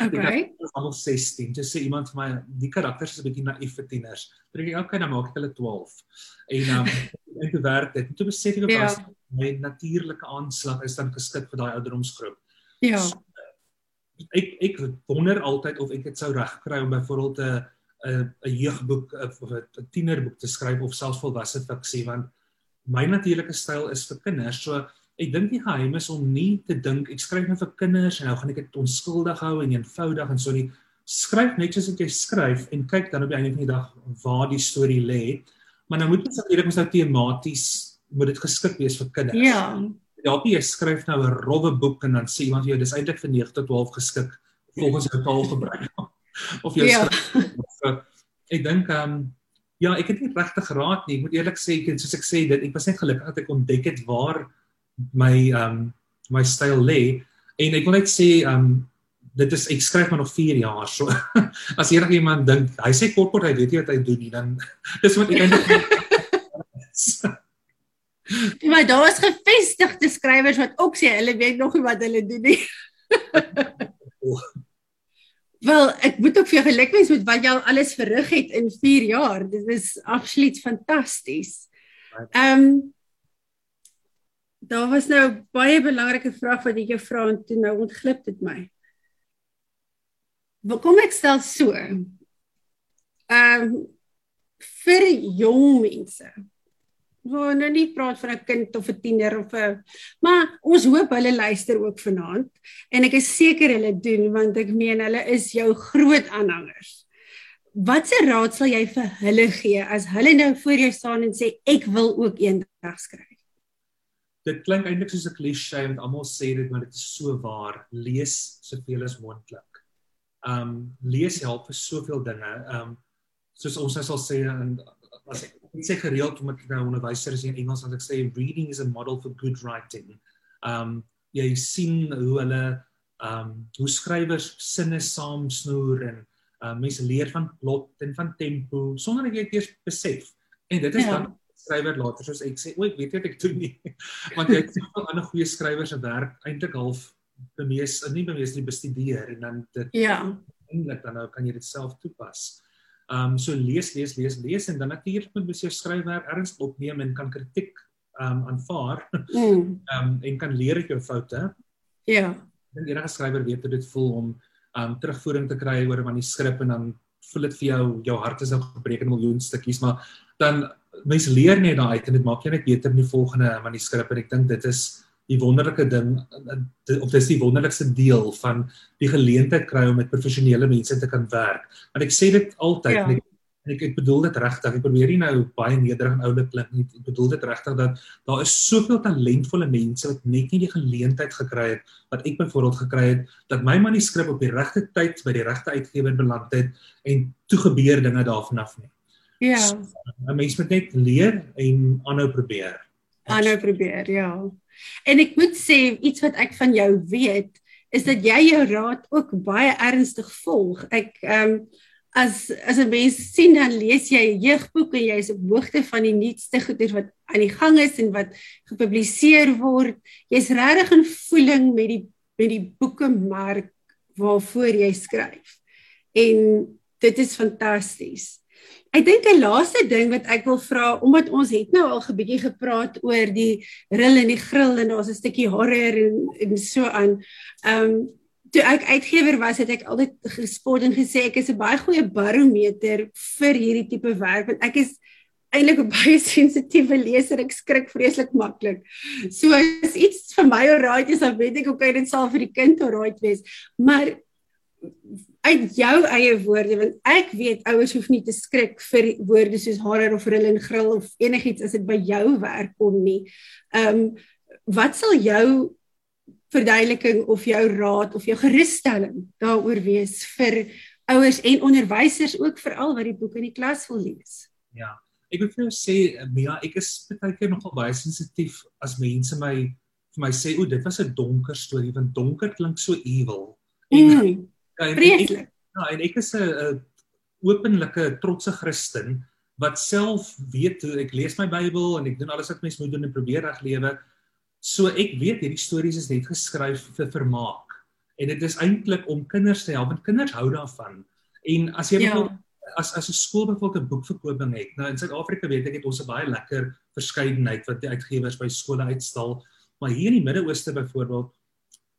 Okay. Ek was al 16. Jy sê iemand vir my die karakters is 'n bietjie naïef vir tieners. Dan dink ek okay, dan maak ek hulle 12. En um *laughs* en te werk dit. Toe besef ek ja. my natuurlike aanslag is dan geskik vir daai ouderdomsgroep. Ja. So, ek ek wonder altyd of ek dit sou regkry om byvoorbeeld 'n 'n 'n jeugboek of 'n tienerboek te skryf of selfs volwasse fiksie want my natuurlike styl is vir kinders. So ek dink die geheim is om nie te dink ek skryf net vir kinders en nou gaan ek dit onskuldig hou en eenvoudig en so nie. Skryf net soos jy skryf en kyk dan op die einde van die dag waar die storie lê. Maar nou moet mens natuurlik mens nou tematies moet dit geskik wees vir kinders. Ja. Dalk jy skryf nou 'n rowwe boek en dan sê iemand vir jou dis eintlik vir 9 tot 12 geskik volgens jou taalgebruik. *laughs* of jou ja. skryf. Ek dink ehm um, ja, ek het nie regtig geraad nie. Ek moet eerlik sê, ek soos ek sê dit, ek was net gelukkig dat ek ontdek het waar my um, my styl lê en ek wil net sê um, dit is ek skryf maar nog 4 jaar. So *laughs* as enige iemand dink hy sê kort kort hy weet nie wat hy doen nie, dan *laughs* dis wat ek eintlik *laughs* Maar daar is gevestigde skrywers wat ook sê hulle weet nog nie wat hulle doen nie. Wel, ek moet ook vir jou gelukwens met wat jy al alles verrig het in 4 jaar. Dit is absoluut fantasties. Ehm um, Daar was nou baie belangrike vraag wat jou vra en toe nou ontglip dit my. Wat kom ek stel so? Ehm um, vir jong mense Waar nou nie praat van 'n kind of 'n tiener of 'n maar ons hoop hulle luister ook vanaand en ek is seker hulle doen want ek meen hulle is jou groot aanhangers. Watse raad sal jy vir hulle gee as hulle nou voor jou staan en sê ek wil ook eendag skryf? Dit klink eintlik soos 'n klise want almal sê dit maar dit is so waar. Lees soveel as moontlik. Um lees help vir soveel dinge. Um soos ons nou sal sê en as ek ek sê gereeld met nou onderwysers in Engels as ek sê reading is a model for good writing. Um jy sien hoe hulle um hoe skrywers sinne saamsnoer en um, mense leer van plot en van tempo sonder dat jy dit eers besef. En dit is ja. dan skrywer later soos ek sê, o, ek weet net ek doen nie. *laughs* Want jy het soveel ander goeie skrywers se werk eintlik half bemees, nie bemees nie bestudeer en dan dit Ja. Eintlik dan nou kan jy dit self toepas. Ehm um, so lees lees lees lees en dan natuurlik moet jy jou skryfwerk erns opneem en kan kritiek ehm um, aanvaar. *laughs* Mm. Ehm mm. um, en kan leer uit jou foute. Ja. Dink enige skrywer weet hoe dit voel om ehm um, terugvoering te kry oor 'n manuskrip en dan voel dit vir jou jou hart is nou gebreek in miljoen stukkies maar dan mense leer net daai uit en dit maak jou net beter in die volgende manuskrip en ek dink dit is die wonderlike ding of dis die wonderlikste deel van die geleentheid kry om met professionele mense te kan werk. Want ek sê dit altyd, ja. ek, en ek ek bedoel dit regtig. Ek probeer nie nou baie nederig en oulik klink nie. Ek bedoel dit regtig dat daar is soveel talentvolle mense wat net nie die geleentheid gekry het wat ek byvoorbeeld gekry het dat my manuskrip op die regte tyd by die regte uitgewer beland het en toe gebeur dinge daarvan af nie. Ja. So, 'n Mens moet net leer en aanhou probeer. Aanhou probeer, ja. En ek moet sê iets wat ek van jou weet is dat jy jou raad ook baie ernstig volg. Ek ehm um, as as 'n mens sien dan lees jy 'n jeugboek en jy is op hoogte van die nuutste goeder wat aan die gang is en wat gepubliseer word. Jy's regtig in voeling met die met die boekemark waarvoor jy skryf. En dit is fantasties. Ek dink 'n laaste ding wat ek wil vra omdat ons het nou al 'n bietjie gepraat oor die ril en die grill en daar's 'n stukkie horror en en so aan. Ehm um, toe ek uitgewer was het ek altyd gespot en gesê ek is 'n baie goeie barometer vir hierdie tipe werk want ek is eintlik 'n baie *laughs* sensitiewe leser ek skrik vreeslik maklik. So as iets vir my alright is dan weet ek okay dit sal vir die kind alright wees. Maar uit jou eie woorde want ek weet ouers hoef nie te skrik vir woorde soos horror of rill en grill of enigiets as dit by jou werk kom nie. Ehm um, wat sal jou verduideliking of jou raad of jou gerusstelling daaroor wees vir ouers en onderwysers ook veral wat die boek in die klas wil lees? Ja. Ek wil vir jou sê Mia, ek is baie keer nogal baie sensitief as mense my vir my sê o, dit was 'n donker storie want donker klink so evil. En, Mm. Vreeslik. Ja, en ek is 'n openlike trotse Christen wat self weet ek lees my Bybel en ek doen alles wat mens moet doen en probeer reg lewe. So ek weet hierdie stories is net geskryf vir vermaak. En dit is eintlik om kinders te help want kinders hou daarvan. En as jy Ja. as as 'n skool byvoorbeeld 'n boekverkoping het. Nou in Suid-Afrika weet ek het ons 'n baie lekker verskeidenheid wat die uitgewers by skole uitstal. Maar hier in die Midde-Ooste byvoorbeeld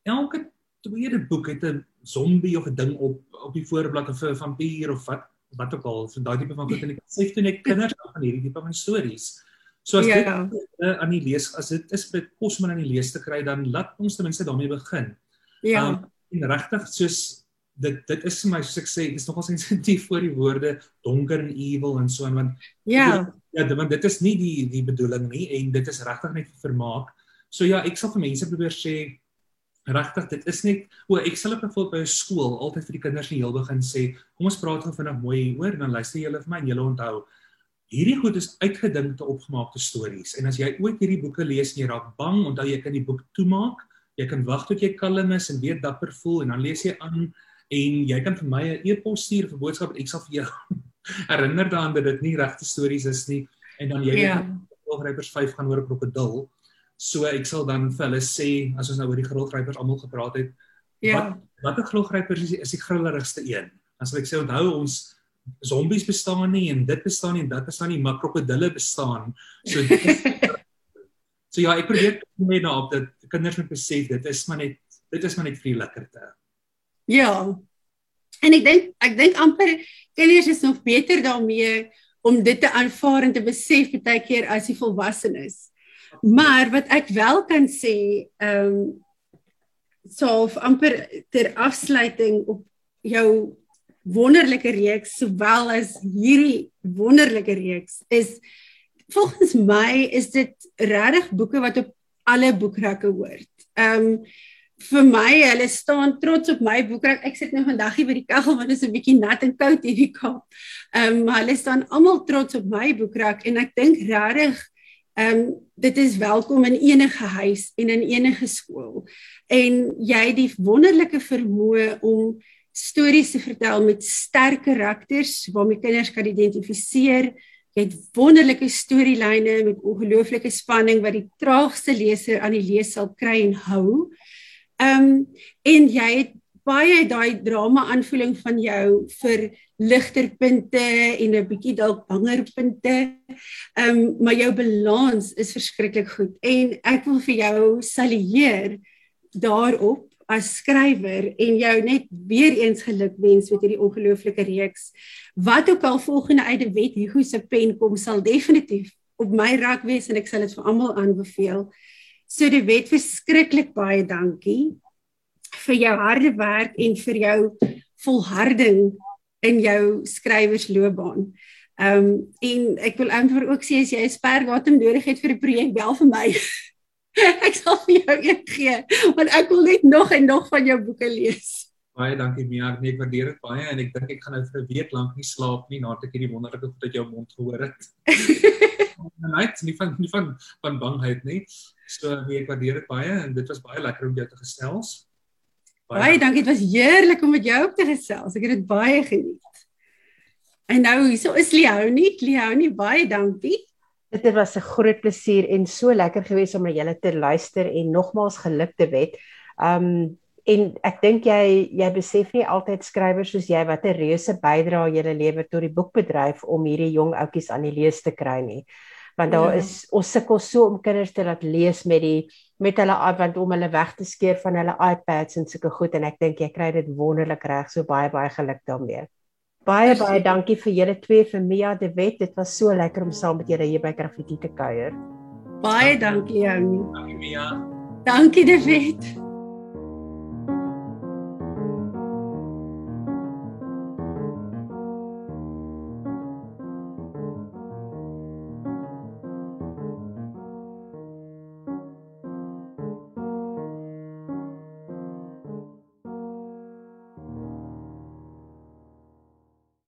elke tweede boek het 'n zombie of 'n ding op op die voorblad of 'n vampier of wat wat ook al. So daai tipe van goed en ek sê toe net kinders van hierdie tipe van stories. So as Ja. dit uh, aan die lees as dit is met kos om aan die lees te kry dan laat ons ten minste daarmee begin. Ja. Um, en regtig soos dit dit is vir my soos ek sê, is nogal *laughs* sensitief vir die woorde donker en evil en so aan want Ja. ja, dit- want dit is nie die die bedoeling nie en dit is regtig net vir vermaak. So ja, ek sal vir mense probeer sê regtig dit is net o, ek sal op byvoorbeeld by 'n skool altyd vir die kinders in heel begin sê, kom ons praat gou vinnig mooi en dan luister julle vir my en julle onthou. Hierdie goed is uitgedinkte opgemaakte stories en as jy ooit hierdie boeke lees en jy raak bang, onthou jy kan die boek toemaak. Jy kan wag tot jy kalm is en weer dapper voel en dan lees jy aan en jy kan vir my 'n e-pos stuur vir boodskap en ek sal vir jou *laughs* herinner daaraan dat dit nie regte stories is nie en dan jy Ja. grillgrypers 5 gaan oor 'n krokodil. So ek sal dan vir hulle sê as ons nou oor die grillgrypers almal gepraat het, Ja. wat watter grillgrypers is die, is die grillerigste een? Dan sal ek sê onthou ons zombies bestaan nie en dit bestaan nie en dit bestaan nie, maar krokodille bestaan. So is, *laughs* So ja, ek probeer net daarop dat kinders moet besef dit is maar net dit is maar net vir die lekkerte. Ja. En ek dink ek dink amper kinders is nog beter daarmee om dit te aanvaar en te besef baie keer as die volwassenes. Maar wat ek wel kan sê, ehm um, so amper ter afsluiting op jou wonderlike reeks sowel as hierdie wonderlike reeks is volgens my is dit regtig boeke wat op alle boekrakke hoort. Ehm um, vir my, hulle staan trots op my boekrak. Ek sit nou vandag hier by die kaggel want dit is 'n bietjie nat en koud hier in die Kaap. Ehm um, maar hulle staan almal trots op my boekrak en ek dink regtig ehm um, dit is welkom in enige huis en in enige skool. En jy het die wonderlike vermoë om stories te vertel met sterk karakters waarmee kinders kan identifiseer. Jy het wonderlike storielyne met ongelooflike spanning wat die traagste leser aan die lees sal kry en hou. Ehm um, en jy het baie daai drama aanvoeling van jou vir ligter punte en 'n bietjie dalk banger punte. Ehm um, maar jou balans is verskriklik goed en ek wil vir jou salueer daarop as skrywer en jou net weer eens geluk wens met hierdie ongelooflike reeks. Wat ook al volgende uit die wet Hugo se pen kom sal definitief op my rak wees en ek sal dit vir almal aanbeveel. So die wet verskriklik baie dankie vir jou harde werk en vir jou volharding in jou skrywersloopbaan. Ehm um, en ek wil eintlik ook sê as jy 'n sperdatum nodig het vir 'n projek, bel vir my. *laughs* ek sal vir jou een gee want ek wil net nog en nog van jou boeke lees. Baie dankie Mia, nee, ek waardeer dit baie en ek dink ek gaan nou vir 'n week lank nie slaap nie nadat ek hierdie wonderlike goed uit jou mond gehoor het. *laughs* Net nie van nie van van bangheid nie. So nee, ek waardeer dit baie en dit was baie lekker om jou te gesels. Baie, baie dankie. Dit was heerlik om met jou op te gesels. Ek het dit baie geniet. En nou hierso is Leonie. Leonie, baie dankie. Dit was 'n groot plesier en so lekker geweest om na julle te luister en nogmaals gelukte wet. Um en ek dink jy jy besef nie altyd skrywers soos jy wat 'n reuse bydrae julle lewer tot die boekbedryf om hierdie jong ouetjies aan die lees te kry nie want daar ja. is ons sukkel so om kinders te laat lees met die met hulle want om hulle weg te skeer van hulle iPads en sulke goed en ek dink jy kry dit wonderlik reg so baie baie geluk daarmee. Baie baie dankie vir julle twee vir Mia de Wet. Dit was so lekker om saam met julle hier by Graffiti te kuier. Baie dankie jou. Dankie Mia. Dankie de Wet.